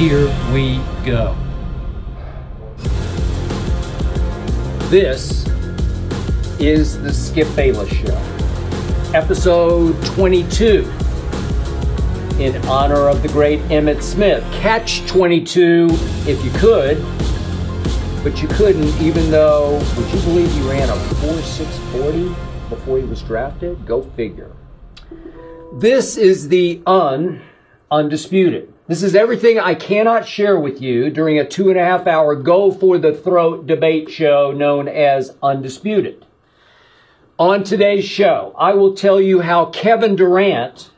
Here we go. This is the Skip Bayless Show, episode 22, in honor of the great Emmitt Smith. Catch 22 if you could, but you couldn't, even though, would you believe he ran a 4.640 before he was drafted? Go figure. This is the un undisputed. This is everything I cannot share with you during a two and a half hour go for the throat debate show known as Undisputed. On today's show, I will tell you how Kevin Durant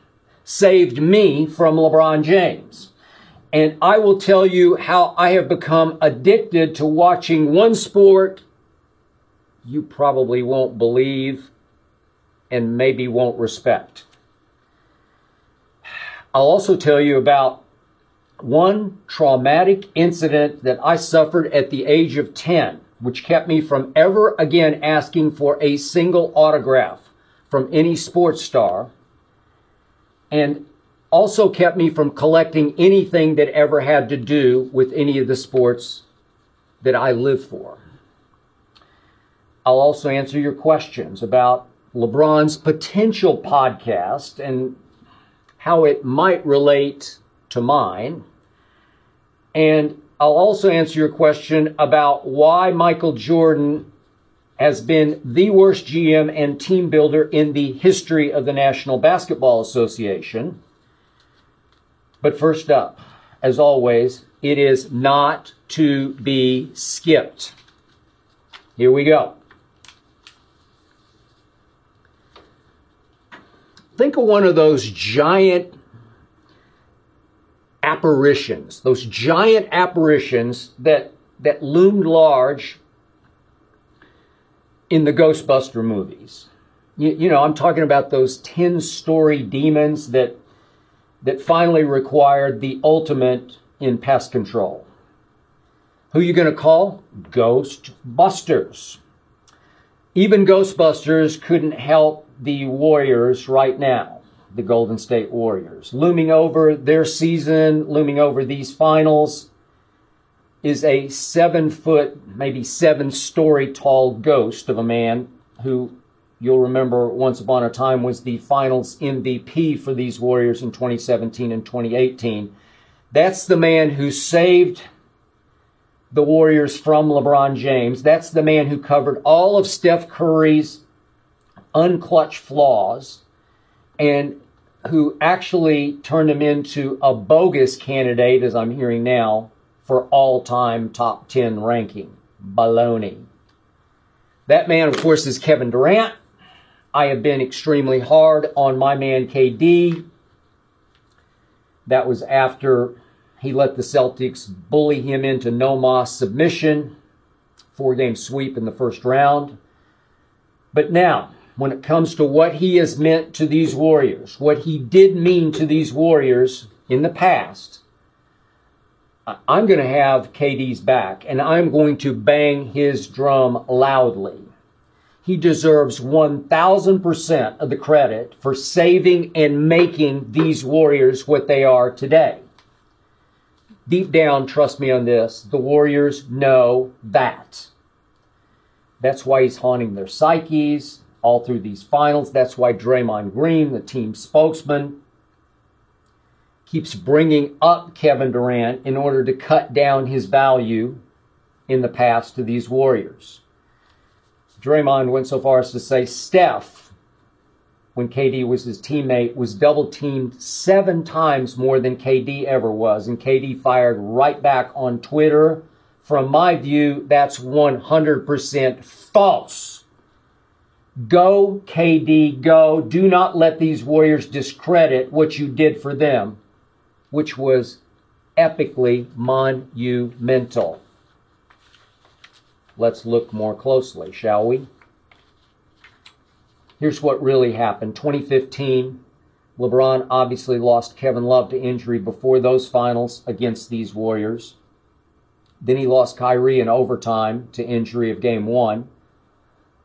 saved me from LeBron James. And I will tell you how I have become addicted to watching one sport you probably won't believe and maybe won't respect. I'll also tell you about one traumatic incident that I suffered at the age of 10, which kept me from ever again asking for a single autograph from any sports star, and also kept me from collecting anything that ever had to do with any of the sports that I live for. I'll also answer your questions about LeBron's potential podcast and how it might relate to mine. And I'll also answer your question about why Michael Jordan has been the worst GM and team builder in the history of the National Basketball Association. But first up, as always, it is not to be skipped. Here we go. Think of one of those giant apparitions, those giant apparitions that, that loomed large in the Ghostbuster movies. You, you know, I'm talking about those 10 story demons that, that finally required the ultimate in pest control. Who you going to call? Ghostbusters. Even Ghostbusters couldn't help the Warriors right now the Golden State Warriors. Looming over their season, looming over these finals, is a seven foot, maybe seven story tall ghost of a man who you'll remember once upon a time was the finals MVP for these Warriors in 2017 and 2018. That's the man who saved the Warriors from LeBron James. That's the man who covered all of Steph Curry's unclutch flaws and who actually turned him into a bogus candidate, as I'm hearing now, for all time top 10 ranking. Baloney. That man, of course, is Kevin Durant. I have been extremely hard on my man KD. That was after he let the Celtics bully him into no moss submission, four game sweep in the first round. But now, when it comes to what he has meant to these warriors, what he did mean to these warriors in the past, I'm going to have KD's back and I'm going to bang his drum loudly. he deserves 1000% of the credit for saving and making these Warriors what they are today. Deep down, trust me on this, the Warriors know that. That's why he's haunting their psyches all through these finals. That's why Draymond Green, the team spokesman, keeps bringing up Kevin Durant in order to cut down his value in the past to these Warriors. Draymond went so far as to say Steph, when KD was his teammate, was double teamed seven times more than KD ever was. And KD fired right back on Twitter. From my view, that's 100% false. Go, KD, go. Do not let these Warriors discredit what you did for them, which was epically monumental. Let's look more closely, shall we? Here's what really happened 2015, LeBron obviously lost Kevin Love to injury before those finals against these Warriors. Then he lost Kyrie in overtime to injury of game one.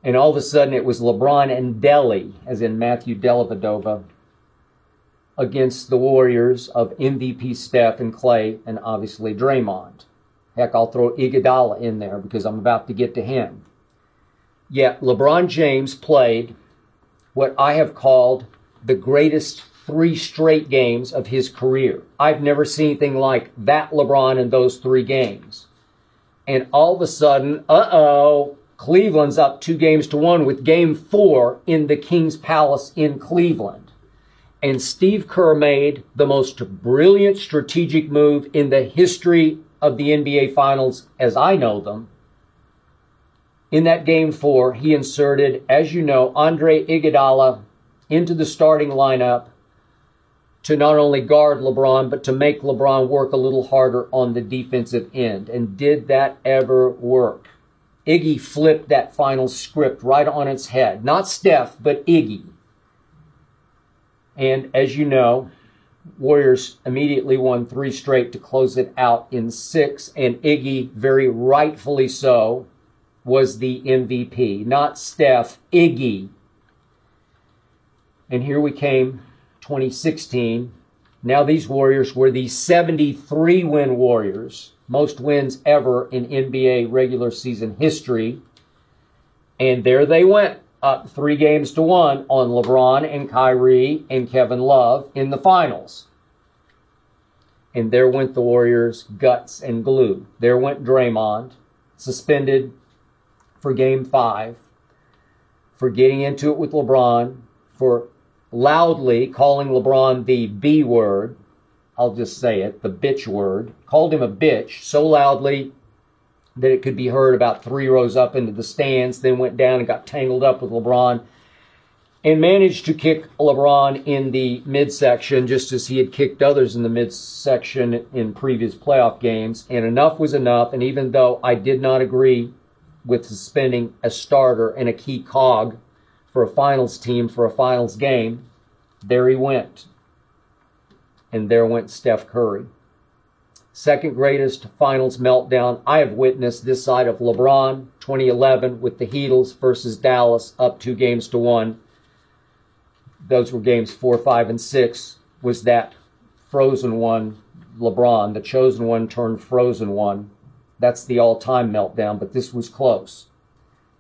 And all of a sudden it was LeBron and Delly, as in Matthew Dellavedova, against the Warriors of MVP Steph and Clay and obviously Draymond. Heck, I'll throw Iguodala in there because I'm about to get to him. Yet LeBron James played what I have called the greatest three straight games of his career. I've never seen anything like that LeBron in those three games. And all of a sudden, uh oh, Cleveland's up two games to one with game four in the King's Palace in Cleveland. And Steve Kerr made the most brilliant strategic move in the history of the NBA Finals as I know them. In that game four, he inserted, as you know, Andre Iguodala into the starting lineup to not only guard LeBron, but to make LeBron work a little harder on the defensive end. And did that ever work? Iggy flipped that final script right on its head. Not Steph, but Iggy. And as you know, Warriors immediately won three straight to close it out in six, and Iggy, very rightfully so, was the MVP. Not Steph, Iggy. And here we came, 2016. Now these Warriors were the 73 win Warriors, most wins ever in NBA regular season history. And there they went, up three games to one on LeBron and Kyrie and Kevin Love in the finals. And there went the Warriors' guts and glue. There went Draymond, suspended for game five, for getting into it with LeBron, for loudly calling LeBron the B word. I'll just say it, the bitch word. Called him a bitch so loudly that it could be heard about three rows up into the stands, then went down and got tangled up with LeBron and managed to kick LeBron in the midsection just as he had kicked others in the midsection in previous playoff games. And enough was enough. And even though I did not agree with suspending a starter and a key cog for a finals team for a finals game, there he went. And there went Steph Curry second greatest finals meltdown I have witnessed this side of LeBron 2011 with the Heatles versus Dallas up two games to one. Those were games four, five, and six. Was that frozen one, LeBron, the chosen one turned frozen one? That's the all time meltdown, but this was close.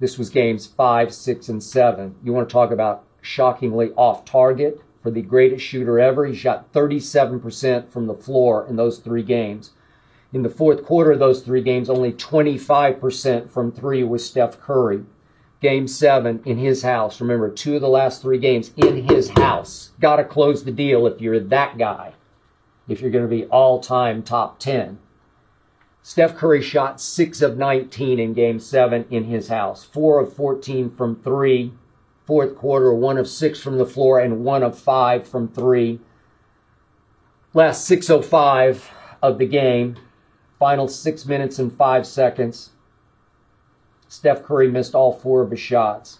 This was games five, six, and seven. You want to talk about shockingly off target? For the greatest shooter ever. He shot 37% from the floor in those three games. In the fourth quarter of those three games, only 25% from three was Steph Curry. Game seven in his house. Remember, two of the last three games in his house. Got to close the deal if you're that guy. If you're going to be all time top 10. Steph Curry shot 6 of 19 in game 7 in his house, 4 of 14 from 3, fourth quarter, one of six from the floor and one of five from three. Last 605 of the game, final six minutes and five seconds. Steph Curry missed all four of his shots.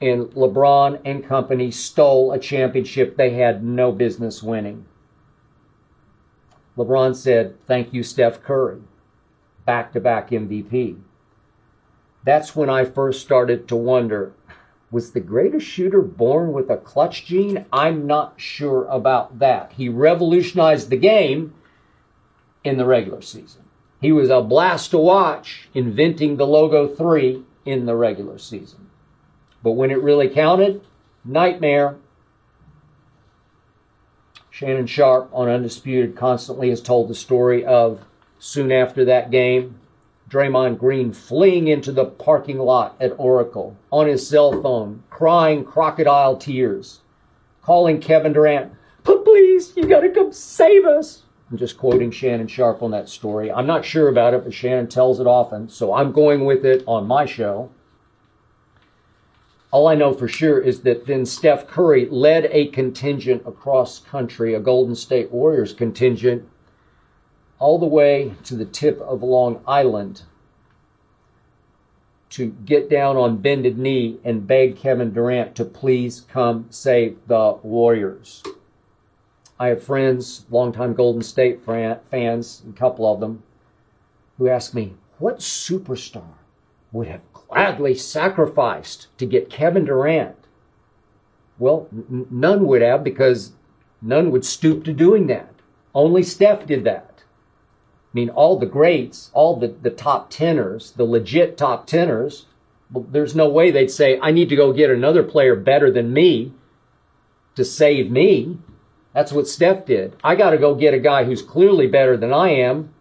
And LeBron and company stole a championship they had no business winning. LeBron said, Thank you, Steph Curry. Back to back MVP. That's when I first started to wonder was the greatest shooter born with a clutch gene? I'm not sure about that. He revolutionized the game in the regular season. He was a blast to watch, inventing the logo 3 in the regular season. But when it really counted, nightmare. Shannon Sharpe on Undisputed constantly has told the story of soon after that game, Draymond Green fleeing into the parking lot at Oracle on his cell phone, crying crocodile tears, calling Kevin Durant, but please, you gotta come save us. I'm just quoting Shannon Sharpe on that story. I'm not sure about it, but Shannon tells it often, so I'm going with it on my show. All I know for sure is that then Steph Curry led a contingent across country, a Golden State Warriors contingent, all the way to the tip of Long Island to get down on bended knee and beg Kevin Durant to please come save the Warriors. I have friends, longtime Golden State fans, a couple of them, who ask me, what superstar would have gladly sacrificed to get Kevin Durant? Well, n- none would have because none would stoop to doing that. Only Steph did that. I mean, all the greats, all the, the top tenors, the legit top tenors, there's no way they'd say, I need to go get another player better than me to save me. That's what Steph did. I got to go get a guy who's clearly better than I am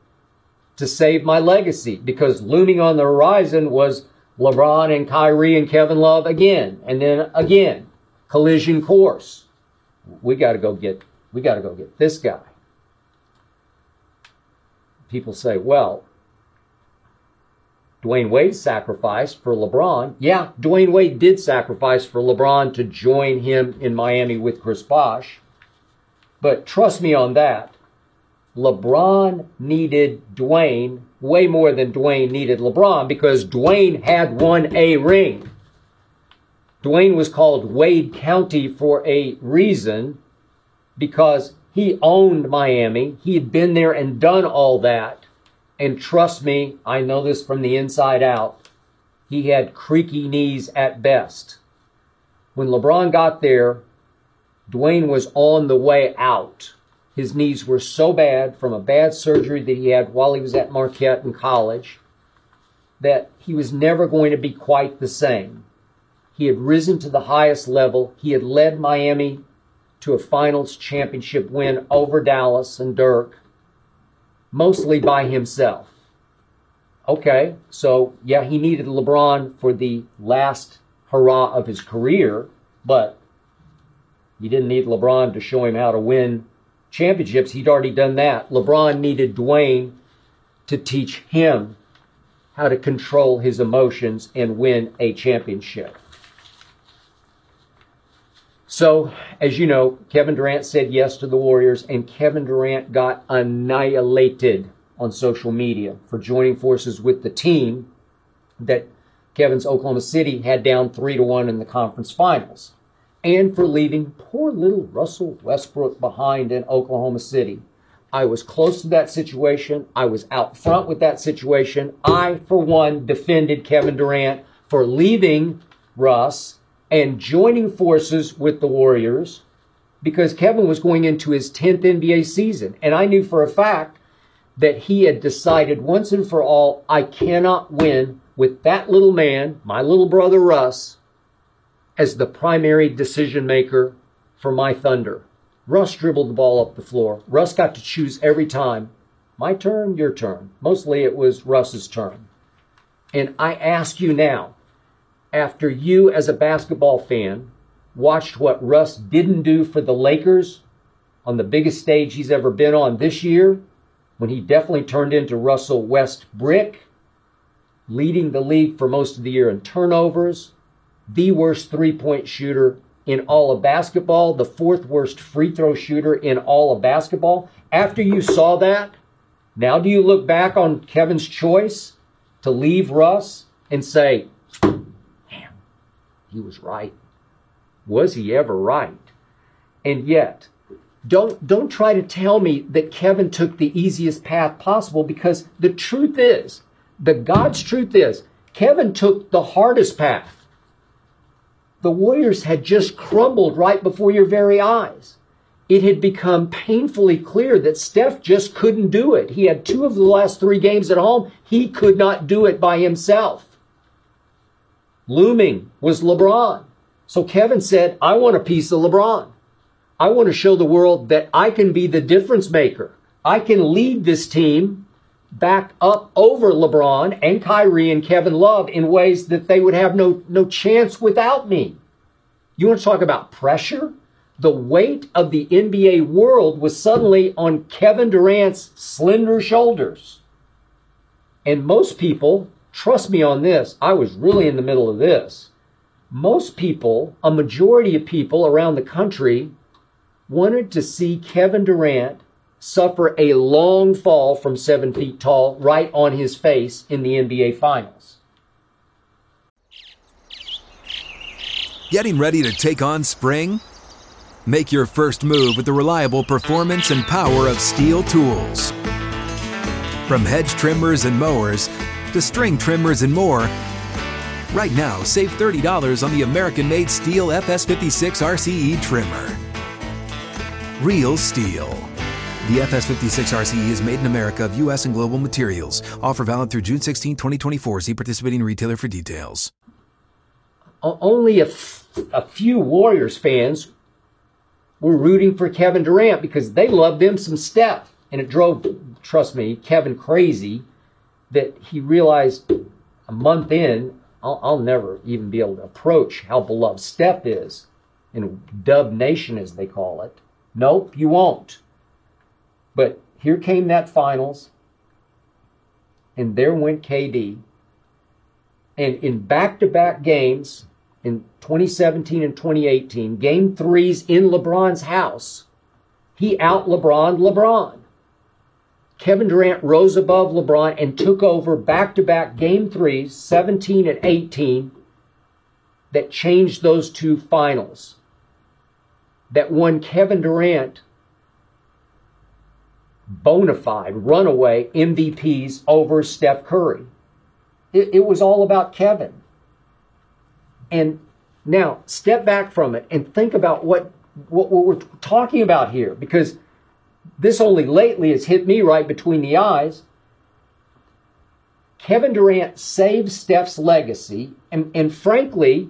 to save my legacy because looming on the horizon was LeBron and Kyrie and Kevin Love again. And then again, collision course. We got to go get, we got to go get this guy people say, well, Dwyane Wade sacrificed for LeBron. Yeah, Dwyane Wade did sacrifice for LeBron to join him in Miami with Chris Bosh. But trust me on that. LeBron needed Dwyane way more than Dwyane needed LeBron because Dwyane had won a ring. Dwyane was called Wade County for a reason because he owned Miami. He had been there and done all that. And trust me, I know this from the inside out. He had creaky knees at best. When LeBron got there, Dwyane was on the way out. His knees were so bad from a bad surgery that he had while he was at Marquette in college that he was never going to be quite the same. He had risen to the highest level. He had led Miami to a finals championship win over Dallas and Dirk, mostly by himself. Okay, so yeah, he needed LeBron for the last hurrah of his career, but he didn't need LeBron to show him how to win championships. He'd already done that. LeBron needed Dwyane to teach him how to control his emotions and win a championship. So, as you know, Kevin Durant said yes to the Warriors, and Kevin Durant got annihilated on social media for joining forces with the team that Kevin's Oklahoma City had down three to one in the conference finals, and for leaving poor little Russell Westbrook behind in Oklahoma City. I was close to that situation. I was out front with that situation. I, for one, defended Kevin Durant for leaving Russ and joining forces with the Warriors because Kevin was going into his 10th NBA season. And I knew for a fact that he had decided once and for all, I cannot win with that little man, my little brother Russ, as the primary decision maker for my Thunder. Russ dribbled the ball up the floor. Russ got to choose every time. My turn, your turn. Mostly it was Russ's turn. And I ask you now, after you, as a basketball fan, watched what Russ didn't do for the Lakers on the biggest stage he's ever been on this year, when he definitely turned into Russell Westbrook, leading the league for most of the year in turnovers, the worst three point shooter in all of basketball, the fourth worst free throw shooter in all of basketball. After you saw that, now do you look back on Kevin's choice to leave Russ and say, he was right. Was he ever right? And yet, don't, don't try to tell me that Kevin took the easiest path possible because the truth is, the God's truth is, Kevin took the hardest path. The Warriors had just crumbled right before your very eyes. It had become painfully clear that Steph just couldn't do it. He had two of the last three games at home. He could not do it by himself. Looming was LeBron. So Kevin said, I want a piece of LeBron. I want to show the world that I can be the difference maker. I can lead this team back up over LeBron and Kyrie and Kevin Love in ways that they would have no, no chance without me. You want to talk about pressure? The weight of the NBA world was suddenly on Kevin Durant's slender shoulders. And most people, trust me on this, I was really in the middle of this. Most people, a majority of people around the country, wanted to see Kevin Durant suffer a long fall from seven feet tall right on his face in the NBA Finals. Getting ready to take on spring? Make your first move with the reliable performance and power of Stihl tools. From hedge trimmers and mowers to string trimmers and more, right now save $30 on the American made Stihl FS56 RCE trimmer. Real Stihl. The FS56 RCE is made in America of U.S. and global materials. Offer valid through June 16, 2024. See participating retailer for details. Only a, f- a few Warriors fans were rooting for Kevin Durant because they loved them some Steph. And it drove, trust me, Kevin crazy that he realized a month in, I'll, I'll never even be able to approach how beloved Steph is in Dub Nation, as they call it. Nope, you won't. But here came that finals, and there went KD. And in back to back games in 2017 and 2018, game threes in LeBron's house, he out LeBron LeBron. Kevin Durant rose above LeBron and took over back to back game threes, 17 and 18, that changed those two finals. That won Kevin Durant bona fide runaway MVPs over Steph Curry. It, it, was all about Kevin. And now step back from it and think about what, what, what we're talking about here, because this only lately has hit me right between the eyes. Kevin Durant saved Steph's legacy, and, and frankly,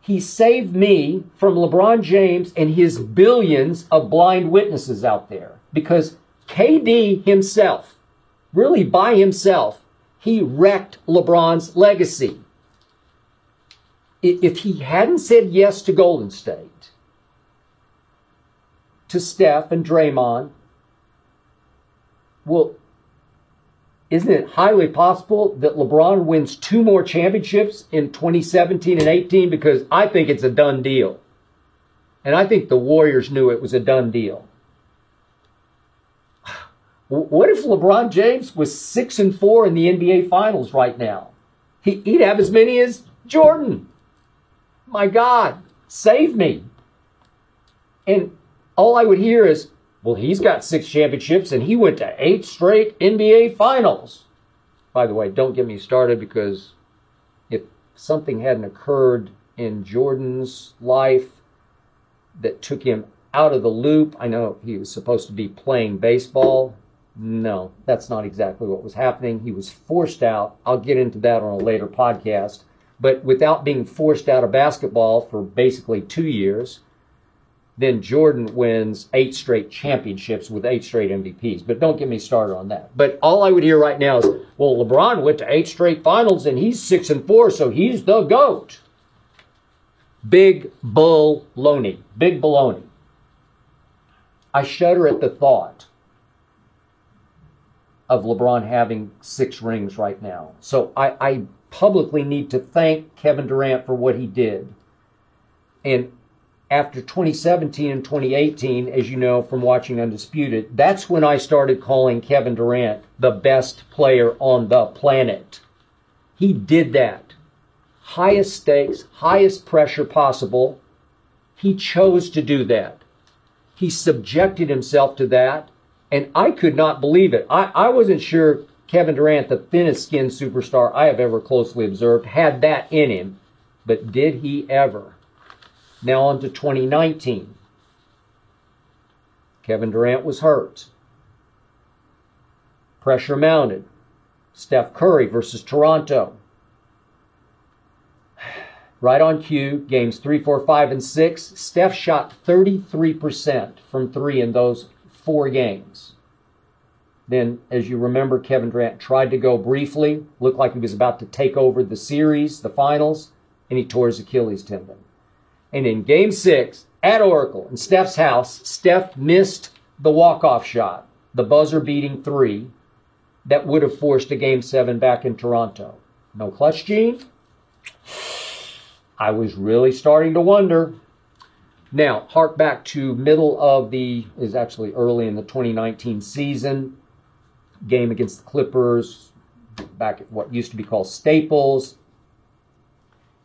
he saved me from LeBron James and his billions of blind witnesses out there. Because KD himself, really by himself, he wrecked LeBron's legacy. If he hadn't said yes to Golden State, to Steph and Draymond, well, isn't it highly possible that LeBron wins two more championships in 2017 and 18? Because I think it's a done deal. And I think the Warriors knew it was a done deal. What if LeBron James was six and four in the NBA Finals right now? He'd have as many as Jordan. My God, save me. And all I would hear is, well, he's got six championships and he went to eight straight NBA Finals. By the way, don't get me started because if something hadn't occurred in Jordan's life that took him out of the loop, I know he was supposed to be playing baseball no, that's not exactly what was happening. He was forced out. I'll get into that on a later podcast. But without being forced out of basketball for basically two years, then Jordan wins eight straight championships with eight straight MVPs. But don't get me started on that. But all I would hear right now is, well, LeBron went to eight straight finals and he's six and four, so he's the GOAT. Big bull loney. Big baloney. I shudder at the thought of LeBron having six rings right now. So I, I publicly need to thank Kevin Durant for what he did. And after 2017 and 2018, as you know from watching Undisputed, that's when I started calling Kevin Durant the best player on the planet. He did that. Highest stakes, highest pressure possible. He chose to do that. He subjected himself to that and I could not believe it. I, I wasn't sure Kevin Durant, the thinnest skinned superstar I have ever closely observed, had that in him. But did he ever? Now on to 2019. Kevin Durant was hurt. Pressure mounted. Steph Curry versus Toronto. Right on cue, games three, four, five, and six. Steph shot 33% from three in those four games. Then, as you remember, Kevin Durant tried to go briefly, looked like he was about to take over the series, the finals, and he tore his Achilles tendon. And in game six at Oracle, in Steph's house, Steph missed the walk-off shot, the buzzer beating three that would have forced a game seven back in Toronto. No clutch gene? I was really starting to wonder. Now, hark back to middle of the, is actually early in the 2019 season, game against the Clippers, back at what used to be called Staples.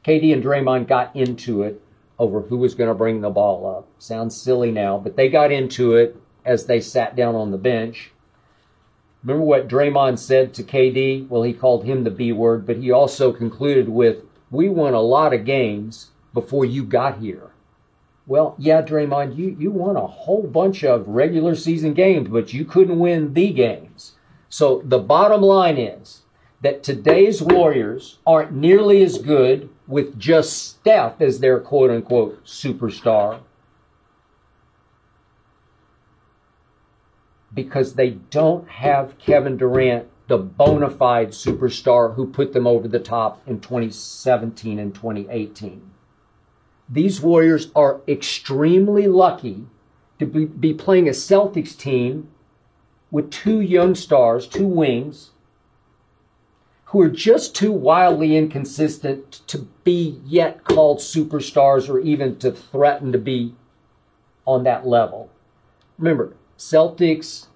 KD and Draymond got into it over who was going to bring the ball up. Sounds silly now, but they got into it as they sat down on the bench. Remember what Draymond said to KD? Well, he called him the B word, but he also concluded with, We won a lot of games before you got here. Well, yeah, Draymond, you, you won a whole bunch of regular season games, but you couldn't win the games. So the bottom line is that today's Warriors aren't nearly as good with just Steph as their quote unquote superstar because they don't have Kevin Durant, the bona fide superstar who put them over the top in 2017 and 2018. These Warriors are extremely lucky to be, be playing a Celtics team with two young stars, two wings, who are just too wildly inconsistent to be yet called superstars or even to threaten to be on that level. Remember, Celtics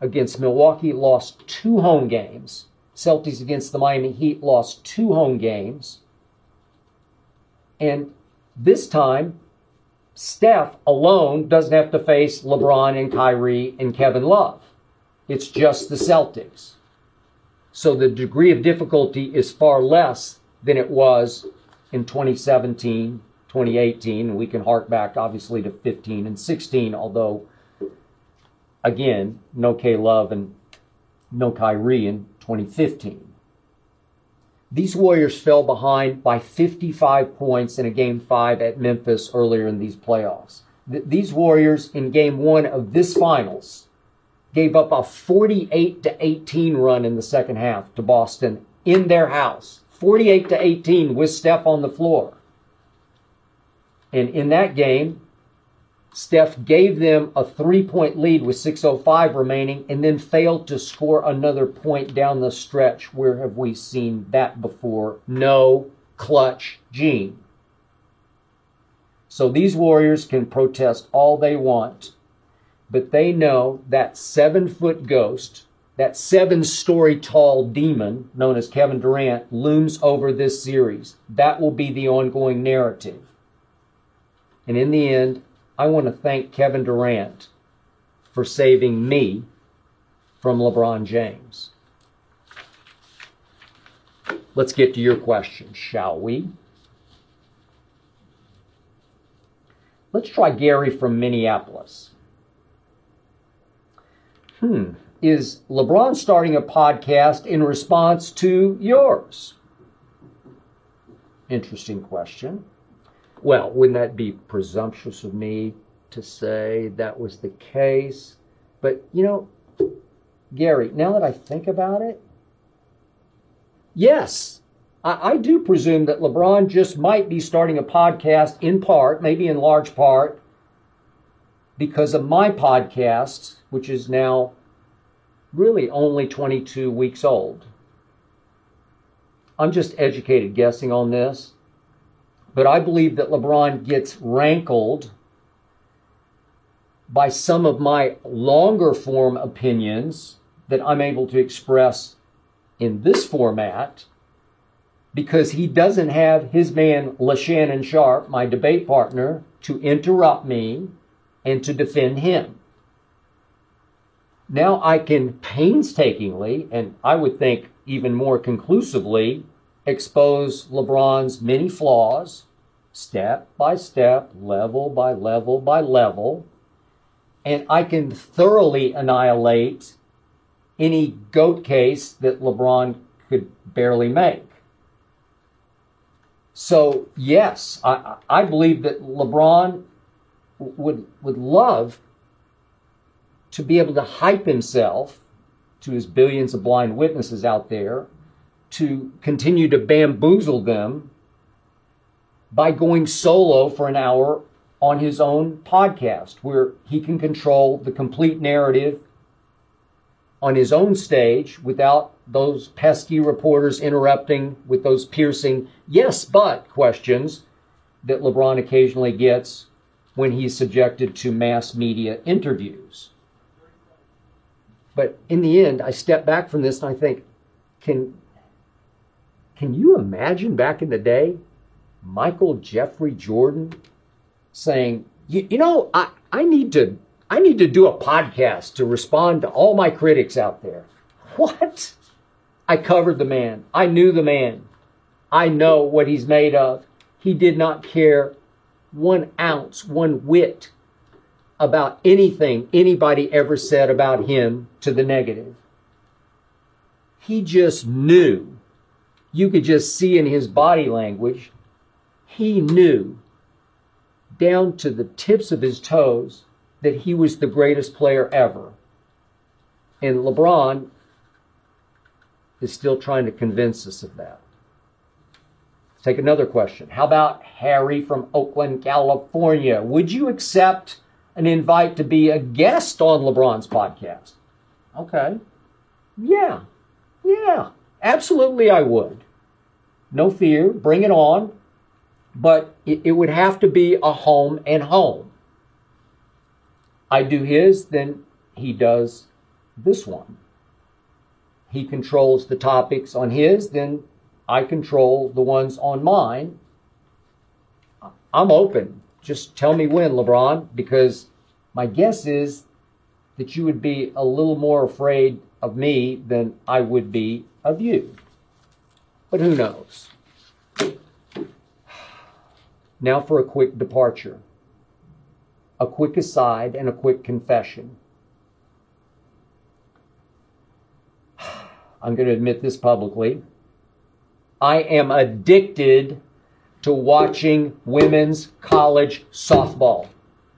against Milwaukee lost two home games. Celtics against the Miami Heat lost two home games. And this time, Steph alone doesn't have to face LeBron and Kyrie and Kevin Love. It's just the Celtics. So the degree of difficulty is far less than it was in 2017, 2018. And We can hark back obviously to 15 and 16, although again, no K Love and no Kyrie in 2015. These Warriors fell behind by 55 points in a game five at Memphis earlier in these playoffs. Th- these Warriors in game one of this finals gave up a 48 to 18 run in the second half to Boston in their house. 48 to 18 with Steph on the floor. And in that game, Steph gave them a three point lead with 6.05 remaining and then failed to score another point down the stretch. Where have we seen that before? No clutch gene. So these Warriors can protest all they want, but they know that seven foot ghost, that seven story tall demon known as Kevin Durant, looms over this series. That will be the ongoing narrative. And in the end, I want to thank Kevin Durant for saving me from LeBron James. Let's get to your question, shall we? Let's try Gary from Minneapolis. Hmm. Is LeBron starting a podcast in response to yours? Interesting question. Well, wouldn't that be presumptuous of me to say that was the case? But, you know, Gary, now that I think about it, yes, I, I, do presume that LeBron just might be starting a podcast in part, maybe in large part, because of my podcast, which is now really only 22 weeks old. I'm just educated guessing on this. But I believe that LeBron gets rankled by some of my longer form opinions that I'm able to express in this format because he doesn't have his man LeShannon Sharpe, my debate partner, to interrupt me and to defend him. now I can painstakingly, and I would think even more conclusively, expose LeBron's many flaws, step by step, level by level by level, and I can thoroughly annihilate any goat case that LeBron could barely make. So yes, I, I believe that LeBron would would love to be able to hype himself to his billions of blind witnesses out there to continue to bamboozle them by going solo for an hour on his own podcast where he can control the complete narrative on his own stage without those pesky reporters interrupting with those piercing yes but questions that LeBron occasionally gets when he's subjected to mass media interviews. But in the end, I step back from this and I think, can, can you imagine back in the day Michael Jeffrey Jordan saying, you, you know, I, I need to I need to do a podcast to respond to all my critics out there. What? I covered the man. I knew the man. I know what he's made of. He did not care one ounce, one whit about anything anybody ever said about him to the negative. He just knew. You could just see in his body language. He knew down to the tips of his toes that he was the greatest player ever. And LeBron is still trying to convince us of that. Take another question. How about Harry from Oakland, California? Would you accept an invite to be a guest on LeBron's podcast? Okay. Yeah. Yeah. Absolutely, I would. No fear. Bring it on. But it, it would have to be a home and home. I do his, then he does this one. He controls the topics on his, then I control the ones on mine. I'm open. Just tell me when, LeBron, because my guess is that you would be a little more afraid of me than I would be of you. But who knows? Now for a quick departure, a quick aside, and a quick confession. I'm going to admit this publicly. I am addicted to watching women's college softball.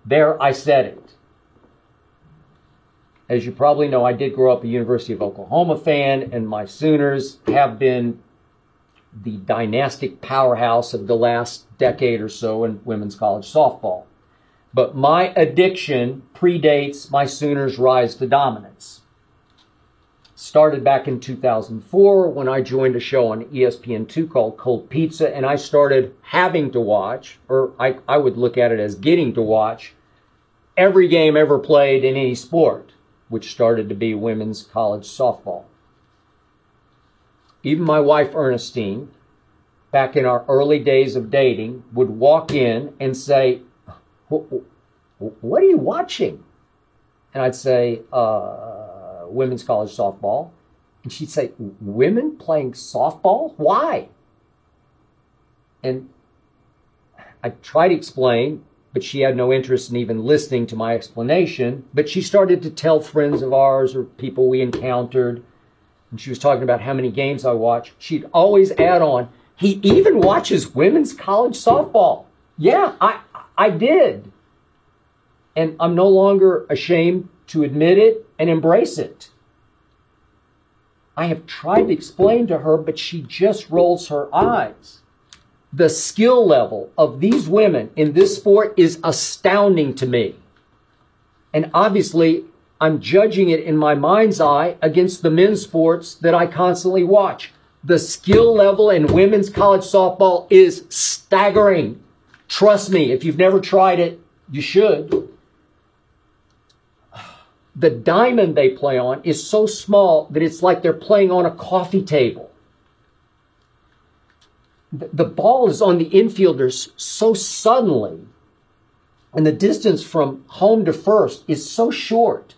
There, I said it. As you probably know, I did grow up a University of Oklahoma fan, and my Sooners have been the dynastic powerhouse of the last decade or so in women's college softball. But my addiction predates my Sooners' rise to dominance started back in 2004 when I joined a show on ESPN2 called Cold Pizza, and I started having to watch, or I, I would look at it as getting to watch, every game ever played in any sport, which started to be women's college softball. Even my wife Ernestine, back in our early days of dating, would walk in and say, What are you watching? And I'd say, uh, women's college softball. And she'd say, Women playing softball? Why? And I tried to explain, but she had no interest in even listening to my explanation. But she started to tell friends of ours or people we encountered, and she was talking about how many games I watch. She'd always add on, he even watches women's college softball. Yeah, I I did. And I'm no longer ashamed to admit it and embrace it. I have tried to explain to her, but she just rolls her eyes. The skill level of these women in this sport is astounding to me. And obviously, I'm judging it in my mind's eye against the men's sports that I constantly watch. The skill level in women's college softball is staggering. Trust me, if you've never tried it, you should the diamond they play on is so small that it's like they're playing on a coffee table. The ball is on the infielders so suddenly, and the distance from home to first is so short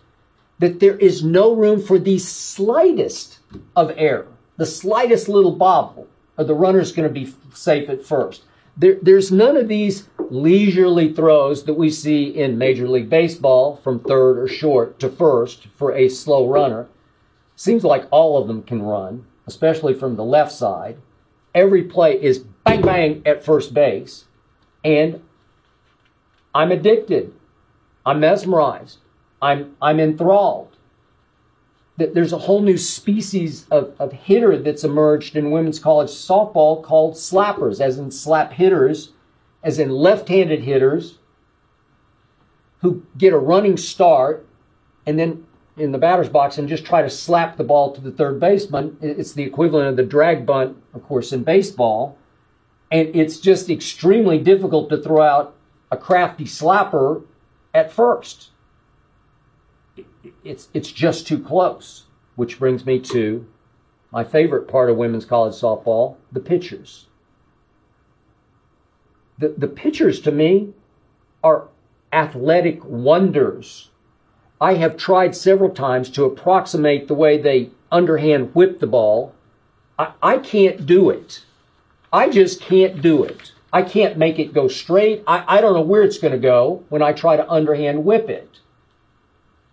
that there is no room for the slightest of error, the slightest little bobble, or the runner's going to be safe at first. There, there's none of these leisurely throws that we see in Major League Baseball from third or short to first for a slow runner. Seems like all of them can run, especially from the left side. Every play is bang bang at first base, and I'm addicted. I'm mesmerized. I'm I'm enthralled. That there's a whole new species of, of hitter that's emerged in women's college softball called slappers, as in slap hitters, as in left-handed hitters who get a running start and then in the batter's box and just try to slap the ball to the third baseman. It's the equivalent of the drag bunt, of course, in baseball. And it's just extremely difficult to throw out a crafty slapper at first. It's, it's just too close, which brings me to my favorite part of women's college softball the pitchers. The, the pitchers, to me, are athletic wonders. I have tried several times to approximate the way they underhand whip the ball. I, I can't do it. I just can't do it. I can't make it go straight. I, I don't know where it's going to go when I try to underhand whip it.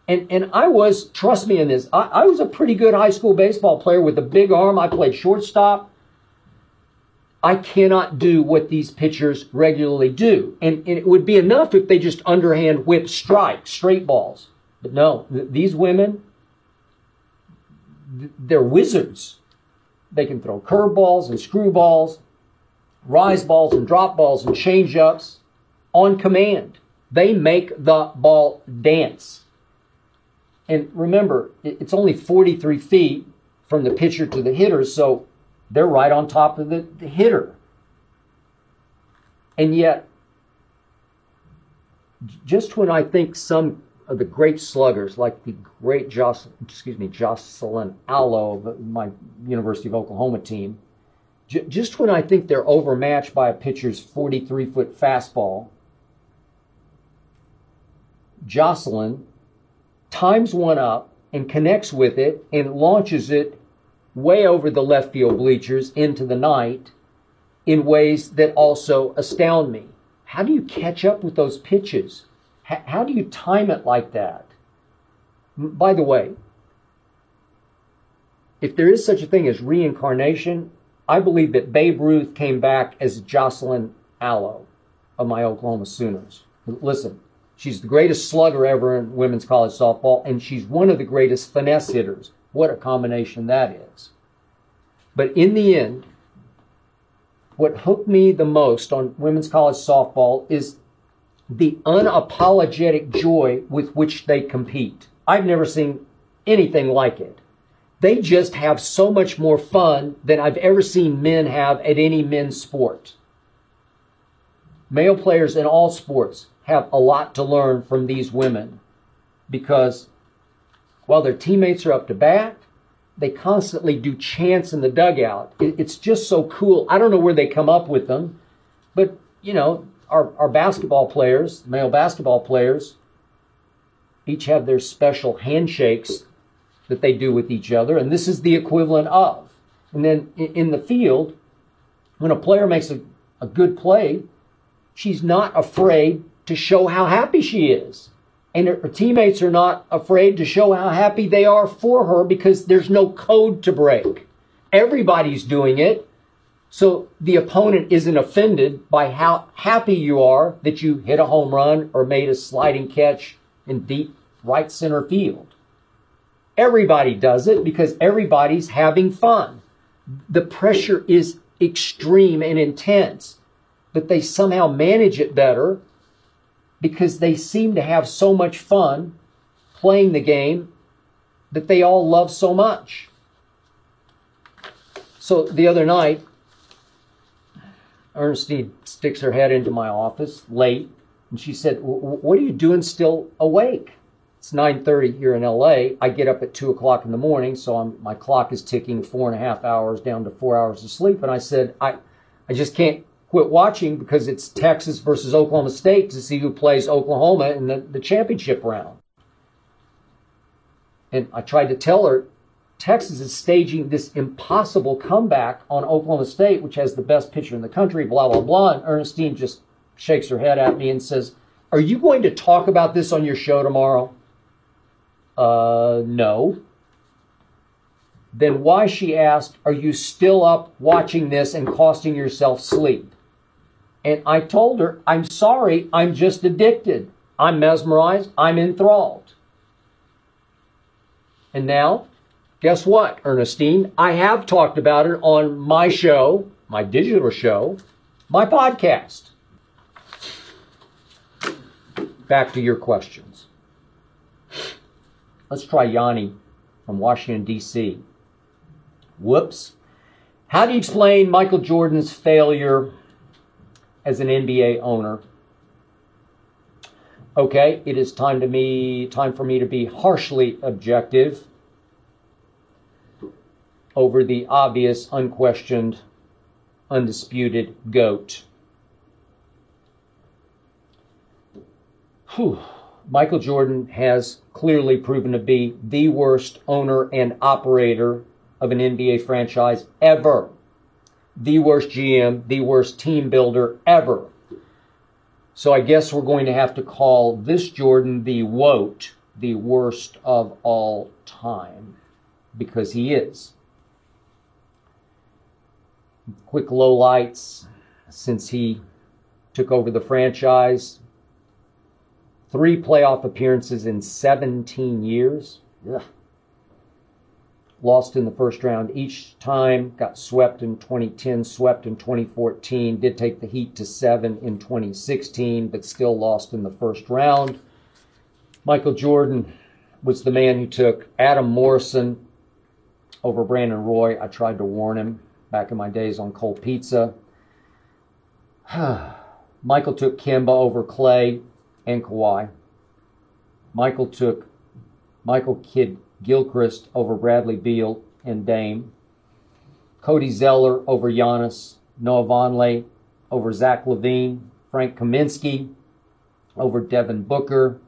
And, and I was, trust me in this, I, I was a pretty good high school baseball player with a big arm. I played shortstop. I cannot do what these pitchers regularly do. And, and, it would be enough if they just underhand whip strikes, straight balls. But no, th- these women, th- they're wizards. They can throw curveballs and screwballs rise balls and drop balls and change ups on command. They make the ball dance. And remember, it's only 43 feet from the pitcher to the hitter, so they're right on top of the, the hitter. And yet, just when I think some of the great sluggers, like the great Jocelyn, excuse me, Jocelyn Alo of my University of Oklahoma team, J- just when I think they're overmatched by a pitcher's 43 foot fastball, Jocelyn times one up and connects with it and launches it way over the left field bleachers into the night in ways that also astound me. How do you catch up with those pitches? How do you time it like that? By the way, if there is such a thing as reincarnation, I believe that Babe Ruth came back as Jocelyn Alo of my Oklahoma Sooners. Listen, she's the greatest slugger ever in women's college softball, and she's one of the greatest finesse hitters. What a combination that is. But in the end, what hooked me the most on women's college softball is the unapologetic joy with which they compete. I've never seen anything like it. They just have so much more fun than I've ever seen men have at any men's sport. Male players in all sports have a lot to learn from these women because while their teammates are up to bat, they constantly do chants in the dugout. It's just so cool. I don't know where they come up with them, but you know, our, our basketball players, male basketball players, each have their special handshakes that they do with each other, and this is the equivalent of. And then in the field, when a player makes a, a good play, she's not afraid to show how happy she is. And her teammates are not afraid to show how happy they are for her because there's no code to break. Everybody's doing it. So the opponent isn't offended by how happy you are that you hit a home run or made a sliding catch in deep right center field. Everybody does it because everybody's having fun. The pressure is extreme and intense, but they somehow manage it better because they seem to have so much fun playing the game that they all love so much. So the other night, Ernestine sticks her head into my office late and she said, What are you doing still awake? It's 9.30 here in LA. I get up at 2 o'clock in the morning, so I'm, my clock is ticking four and a half hours down to four hours of sleep. And I said, I, I just can't quit watching because it's Texas versus Oklahoma State to see who plays Oklahoma in the, the championship round. And I tried to tell her Texas is staging this impossible comeback on Oklahoma State, which has the best pitcher in the country, blah, blah, blah. And Ernestine just shakes her head at me and says, Are you going to talk about this on your show tomorrow? Uh, no. Then why, she asked, are you still up watching this and costing yourself sleep? And I told her, I'm sorry, I'm just addicted. I'm mesmerized, I'm enthralled. And now, guess what, Ernestine? I have talked about it on my show, my digital show, my podcast. Back to your questions. Let's try Yanni from Washington, D.C. Whoops. How do you explain Michael Jordan's failure as an NBA owner? Okay, it is time to me time for me to be harshly objective over the obvious, unquestioned, undisputed GOAT. Whew. Michael Jordan has clearly proven to be the worst owner and operator of an NBA franchise ever. The worst GM, the worst team builder ever. So I guess we're going to have to call this Jordan the WOAT, the worst of all time, because he is. Quick lowlights since he took over the franchise. Three playoff appearances in 17 years. Ugh lost in the first round each time, got swept in 2010, swept in 2014, did take the Heat to seven in 2016, but still lost in the first round. Michael Jordan was the man who took Adam Morrison over Brandon Roy. I tried to warn him back in my days on Cold Pizza. Michael took Kemba over Clay and Kawhi. Michael took Michael Kidd Gilchrist over Bradley Beal and Dame, Cody Zeller over Giannis, Noah Vonleh over Zach LaVine, Frank Kaminsky over Devin Booker.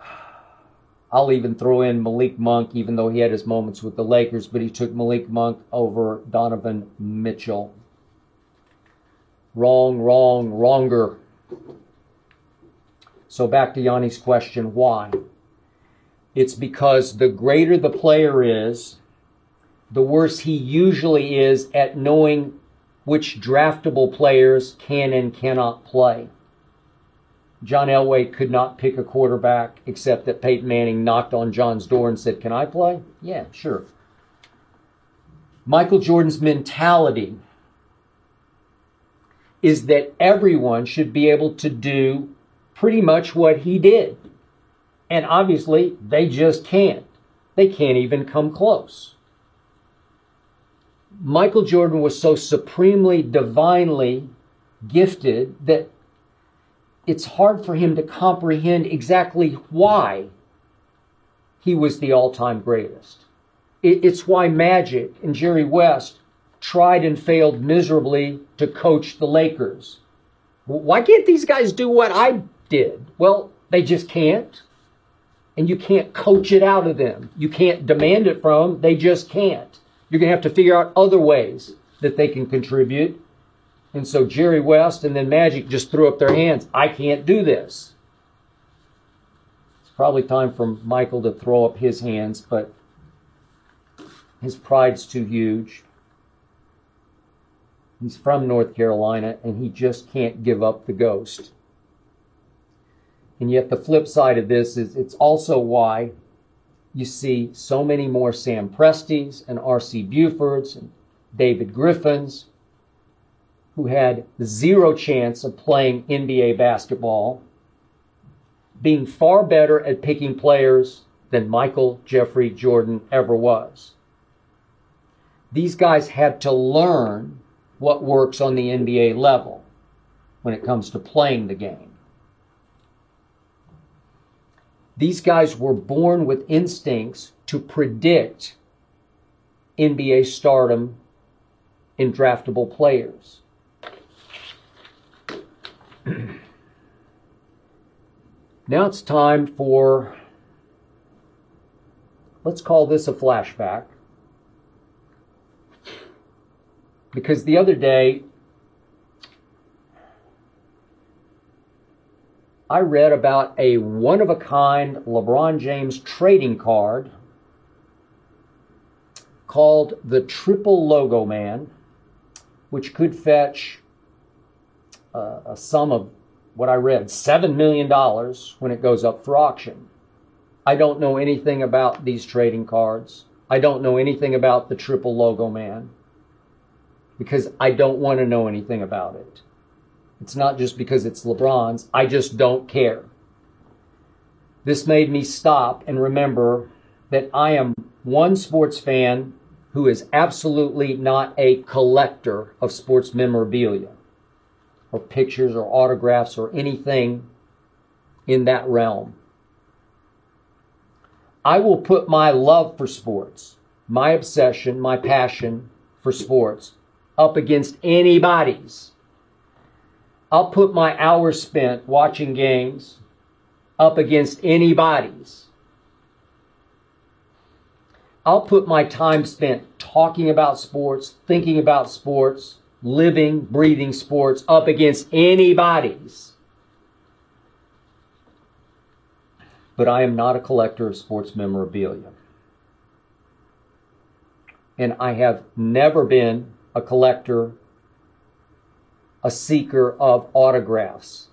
I'll even throw in Malik Monk, even though he had his moments with the Lakers, but he took Malik Monk over Donovan Mitchell. Wrong, wrong, wronger. So back to Yanni's question why? It's because the greater the player is, the worse he usually is at knowing which draftable players can and cannot play. John Elway could not pick a quarterback except that Peyton Manning knocked on John's door and said, Can I play? Yeah, sure. Michael Jordan's mentality is that everyone should be able to do pretty much what he did. And obviously, they just can't. They can't even come close. Michael Jordan was so supremely, divinely gifted that it's hard for him to comprehend exactly why he was the all time greatest. It's why Magic and Jerry West tried and failed miserably to coach the Lakers. Why can't these guys do what I did? Well, they just can't and you can't coach it out of them. You can't demand it from them. They just can't. You're going to have to figure out other ways that they can contribute. And so Jerry West and then Magic just threw up their hands. I can't do this. It's probably time for Michael to throw up his hands, but his pride's too huge. He's from North Carolina and he just can't give up the ghost. And yet, the flip side of this is it's also why you see so many more Sam Presties and R.C. Bufords and David Griffins who had zero chance of playing NBA basketball, being far better at picking players than Michael Jeffrey Jordan ever was. These guys had to learn what works on the NBA level when it comes to playing the game. These guys were born with instincts to predict NBA stardom in draftable players. now it's time for let's call this a flashback. Because the other day, I read about a one of a kind LeBron James trading card called the Triple Logo Man, which could fetch uh, a sum of what I read, $7 million when it goes up for auction. I don't know anything about these trading cards. I don't know anything about the Triple Logo Man because I don't want to know anything about it. It's not just because it's LeBron's, I just don't care. This made me stop and remember that I am one sports fan who is absolutely not a collector of sports memorabilia or pictures or autographs or anything in that realm. I will put my love for sports, my obsession, my passion for sports up against anybody's. I'll put my hours spent watching games up against anybody's. I'll put my time spent talking about sports, thinking about sports, living, breathing sports up against anybody's. But I am not a collector of sports memorabilia. And I have never been a collector, a seeker of autographs.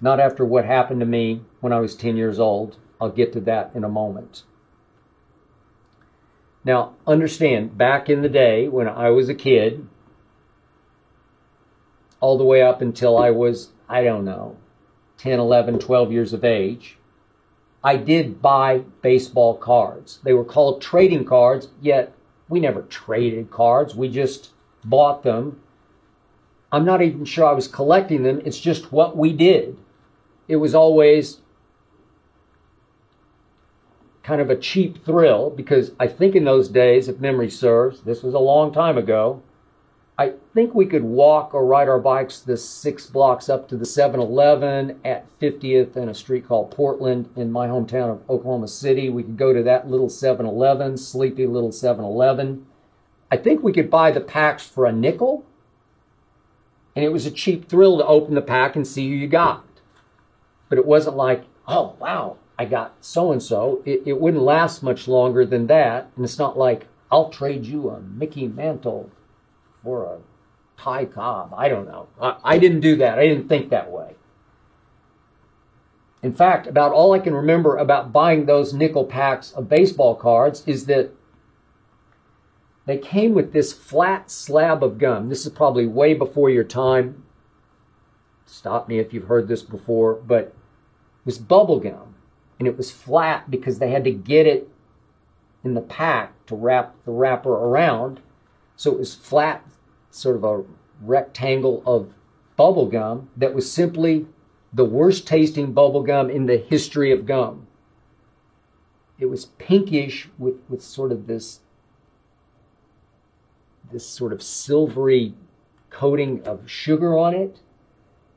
Not after what happened to me when I was 10 years old. I'll get to that in a moment. Now, understand, back in the day when I was a kid, all the way up until I was, I don't know, 10, 11, 12 years of age, I did buy baseball cards. They were called trading cards, yet we never traded cards. We just bought them. I'm not even sure I was collecting them. It's just what we did. It was always kind of a cheap thrill because I think in those days, if memory serves, this was a long time ago, I think we could walk or ride our bikes the six blocks up to the 7 Eleven at 50th and a street called Portland in my hometown of Oklahoma City. We could go to that little 7 Eleven, sleepy little 7 Eleven. I think we could buy the packs for a nickel, and it was a cheap thrill to open the pack and see who you got. But it wasn't like, oh, wow, I got so and so. It wouldn't last much longer than that. And it's not like, I'll trade you a Mickey Mantle for a Ty Cobb. I don't know. I, I didn't do that. I didn't think that way. In fact, about all I can remember about buying those nickel packs of baseball cards is that they came with this flat slab of gum. This is probably way before your time. Stop me if you've heard this before, but it was bubble gum and it was flat because they had to get it in the pack to wrap the wrapper around. So it was flat, sort of a rectangle of bubble gum that was simply the worst tasting bubble gum in the history of gum. It was pinkish with, with sort of this this sort of silvery coating of sugar on it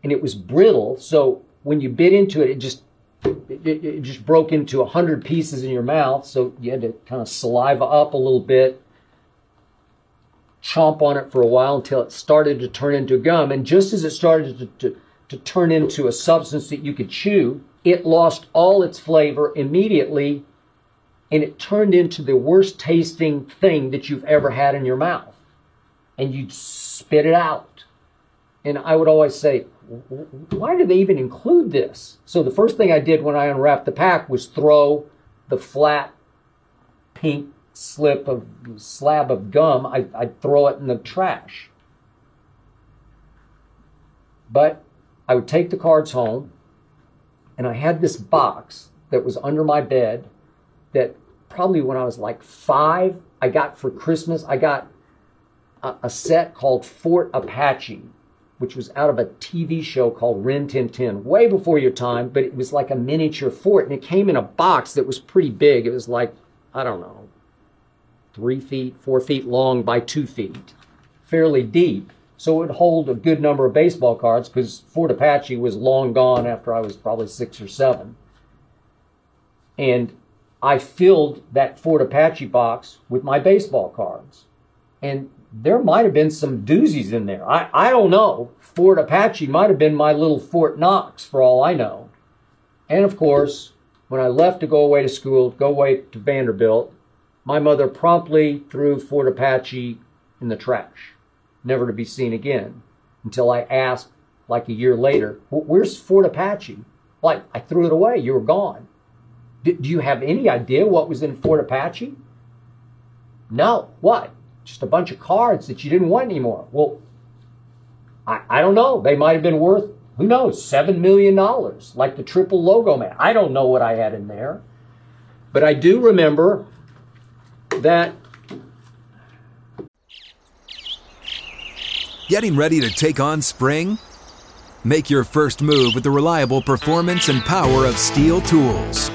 and it was brittle so when you bit into it it just it, it, just broke into a hundred pieces in your mouth, so you had to kind of saliva up a little bit, chomp on it for a while until it started to turn into gum. And just as it started to, to, to turn into a substance that you could chew, it lost all its flavor immediately and it turned into the worst tasting thing that you've ever had in your mouth. And you'd spit it out. And I would always say, why do they even include this? So the first thing I did when I unwrapped the pack was throw the flat pink slip of slab of gum. I, I'd throw it in the trash. But I would take the cards home, and I had this box that was under my bed that probably when I was like five, I got for Christmas. I got a, set called Fort Apache which was out of a TV show called Rin Tin Tin, way before your time, but it was like a miniature fort. And it came in a box that was pretty big. It was like, I don't know, three feet, four feet long by two feet, fairly deep. So it would hold a good number of baseball cards because Fort Apache was long gone after I was probably six or seven. And I filled that Fort Apache box with my baseball cards. And there might have been some doozies in there. I, I don't know. Fort Apache might have been my little Fort Knox for all I know. And of course, when I left to go away to school, go away to Vanderbilt, my mother promptly threw Fort Apache in the trash, never to be seen again, until I asked, like a year later, where's Fort Apache? Like, I threw it away. You were gone. Do you have any idea what was in Fort Apache? No. What? Just a bunch of cards that you didn't want anymore. Well, I, I don't know. They might have been worth, who knows, $7 million, like the triple logo man. I don't know what I had in there. But I do remember that. Getting ready to take on spring? Make your first move with the reliable performance and power of Stihl tools.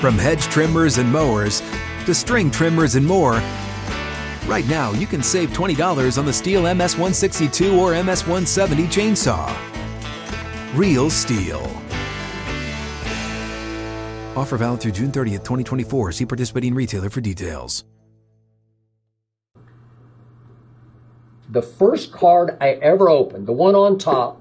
From hedge trimmers and mowers to string trimmers and more, right now you can save $20 on the Stihl MS-162 or MS-170 chainsaw. Real Stihl. Offer valid through June 30th, 2024. See participating retailer for details. The first card I ever opened, the one on top,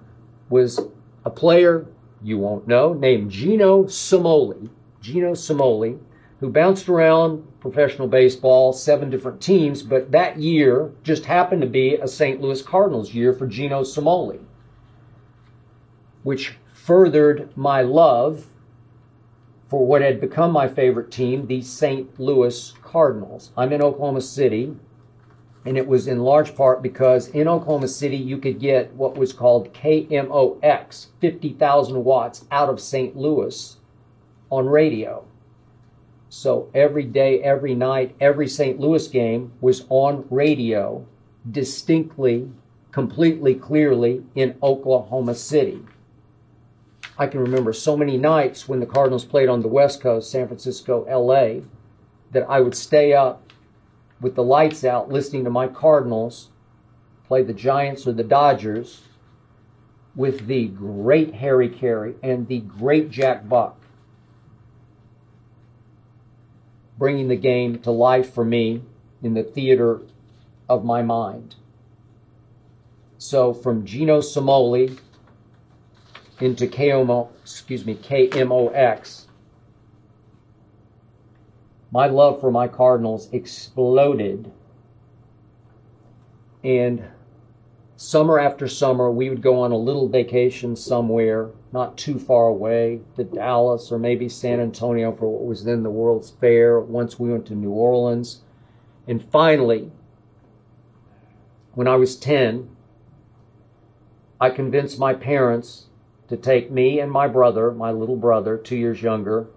was a player you won't know named Gino Cimoli Gino Cimoli, who bounced around professional baseball, seven different teams, but that year just happened to be a St. Louis Cardinals year for Gino Cimoli, which furthered my love for what had become my favorite team, the St. Louis Cardinals. I'm in Oklahoma City, and it was in large part because in Oklahoma City you could get what was called KMOX, 50,000 watts out of St. Louis on radio. So every day, every night, every St. Louis game was on radio distinctly, completely clearly in Oklahoma City. I can remember so many nights when the Cardinals played on the West Coast, San Francisco, LA, that I would stay up with the lights out listening to my Cardinals play the Giants or the Dodgers with the great Harry Caray and the great Jack Buck bringing the game to life for me in the theater of my mind. So from Gino Cimoli into KMO, excuse me, KMOX, my love for my Cardinals exploded. And summer after summer, we would go on a little vacation somewhere not too far away to Dallas or maybe San Antonio for what was then the World's Fair. Once we went to New Orleans. And finally, when I was 10, I convinced my parents to take me and my brother, my little brother, two years younger,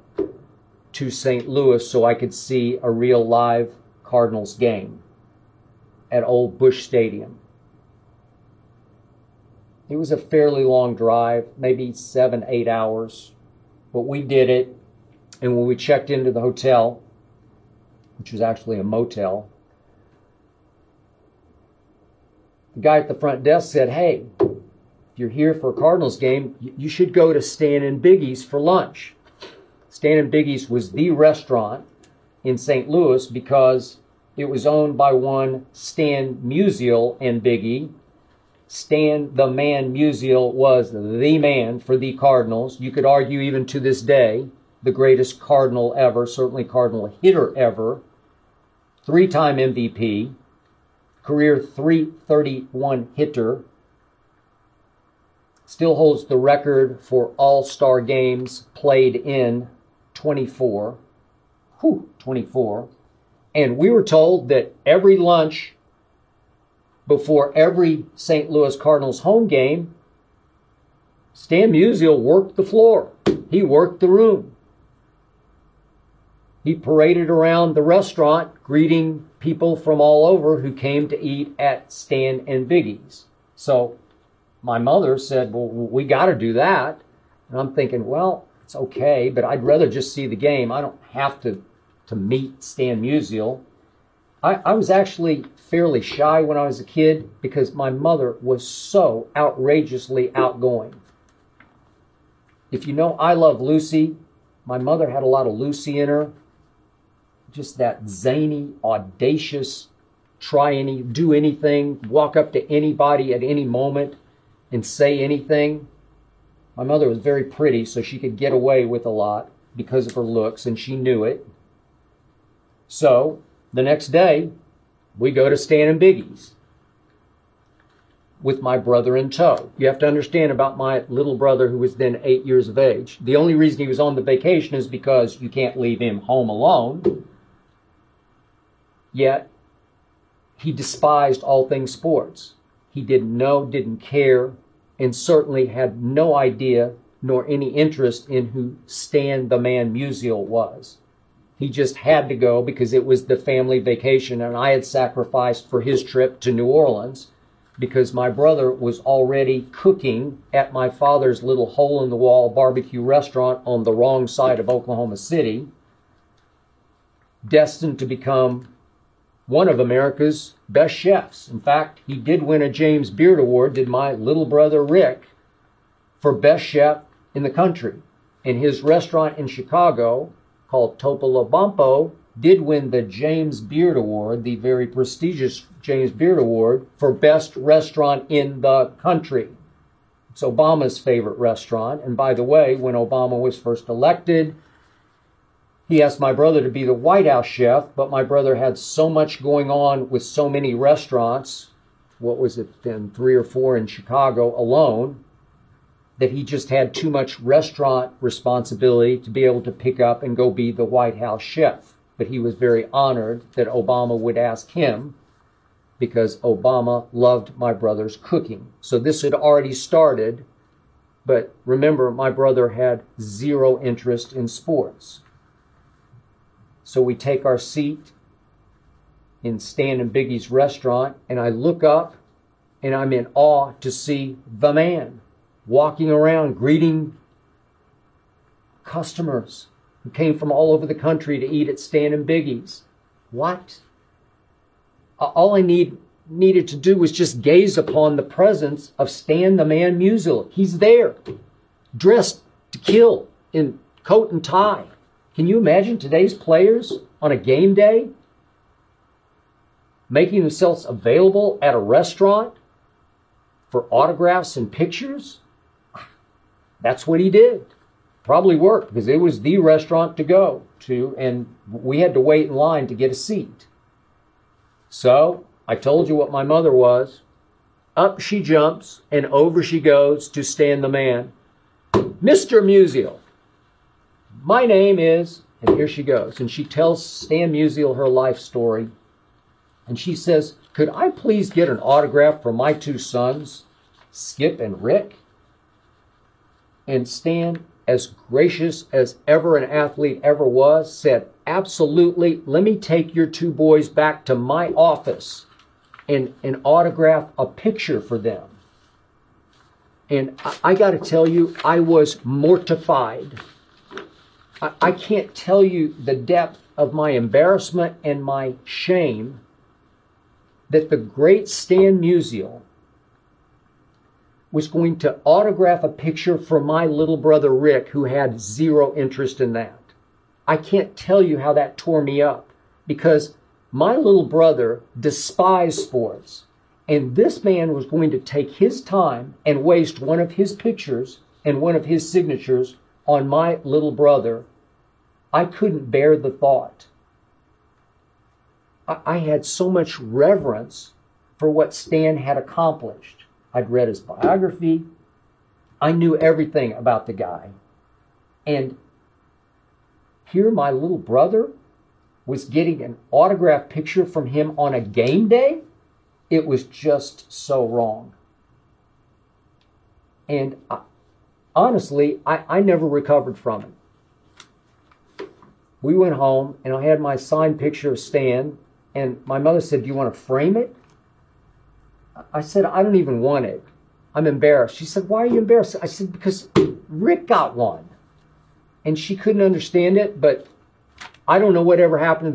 to St. Louis so I could see a real live Cardinals game at Old Busch Stadium. It was a fairly long drive, maybe seven, eight hours, but we did it. And when we checked into the hotel, which was actually a motel, the guy at the front desk said, Hey, if you're here for a Cardinals game, you should go to Stan and Biggie's for lunch. Stan and Biggie's was the restaurant in St. Louis because it was owned by one Stan Musial and Biggie, Stan the Man Musial was the man for the Cardinals. You could argue even to this day, the greatest Cardinal ever, certainly Cardinal hitter ever. Three time MVP, career 331 hitter. Still holds the record for all star games played in 24. Whew, 24. And we were told that every lunch before every St. Louis Cardinals home game, Stan Musial worked the floor. He worked the room. He paraded around the restaurant greeting people from all over who came to eat at Stan and Biggie's. So my mother said, Well, we got to do that. And I'm thinking, Well, it's okay, but I'd rather just see the game. I don't have to, to meet Stan Musial. I, I was actually fairly shy when I was a kid because my mother was so outrageously outgoing. If you know I Love Lucy, my mother had a lot of Lucy in her. Just that zany, audacious, try any, do anything, walk up to anybody at any moment and say anything. My mother was very pretty, so she could get away with a lot because of her looks, and she knew it. So the next day, we go to Stan and Biggie's with my brother in tow. You have to understand about my little brother who was then eight years of age. The only reason he was on the vacation is because you can't leave him home alone. Yet, he despised all things sports. He didn't know, didn't care, and certainly had no idea nor any interest in who Stan the Man Musial was. He just had to go because it was the family vacation and I had sacrificed for his trip to New Orleans because my brother was already cooking at my father's little hole in the wall barbecue restaurant on the wrong side of Oklahoma City, destined to become one of America's best chefs. In fact, he did win a James Beard Award, did my little brother Rick, for best chef in the country. And his restaurant in Chicago, called Topolobampo, did win the James Beard Award, the very prestigious James Beard Award, for best restaurant in the country. It's Obama's favorite restaurant. And by the way, when Obama was first elected, he asked my brother to be the White House chef, but my brother had so much going on with so many restaurants. What was it then? Three or four in Chicago alone that he just had too much restaurant responsibility to be able to pick up and go be the White House chef. But he was very honored that Obama would ask him because Obama loved my brother's cooking. So this had already started, but remember, my brother had zero interest in sports. So we take our seat in Stan and Biggie's restaurant, and I look up and I'm in awe to see the man walking around greeting customers who came from all over the country to eat at Stan and Biggie's. What? All I need needed to do was just gaze upon the presence of Stan the Man Musial. He's there, dressed to kill in coat and tie. Can you imagine today's players on a game day making themselves available at a restaurant for autographs and pictures? That's what he did. Probably worked because it was the restaurant to go to, and we had to wait in line to get a seat. So I told you what my mother was. Up she jumps and over she goes to Stan the man. Mr. Musial, my name is, and here she goes. And she tells Stan Musial her life story. And she says, Could I please get an autograph for my two sons, Skip and Rick? And Stan, as gracious as ever an athlete ever was, said, Absolutely, let me take your two boys back to my office and, and autograph a picture for them. And I, I got to tell you, I was mortified. I, I can't tell you the depth of my embarrassment and my shame that the great Stan Musial was going to autograph a picture for my little brother Rick, who had zero interest in that. I can't tell you how that tore me up because my little brother despised sports. And this man was going to take his time and waste one of his pictures and one of his signatures on my little brother. I couldn't bear the thought. I, had so much reverence for what Stan had accomplished. I'd read his biography. I knew everything about the guy. And here my little brother was getting an autograph picture from him on a game day. It was just so wrong. And I, honestly, I, I never recovered from it. We went home and I had my signed picture of Stan, and my mother said, Do you want to frame it? I said, I don't even want it. I'm embarrassed. She said, Why are you embarrassed? I said, Because Rick got one. And she couldn't understand it, but I don't know whatever happened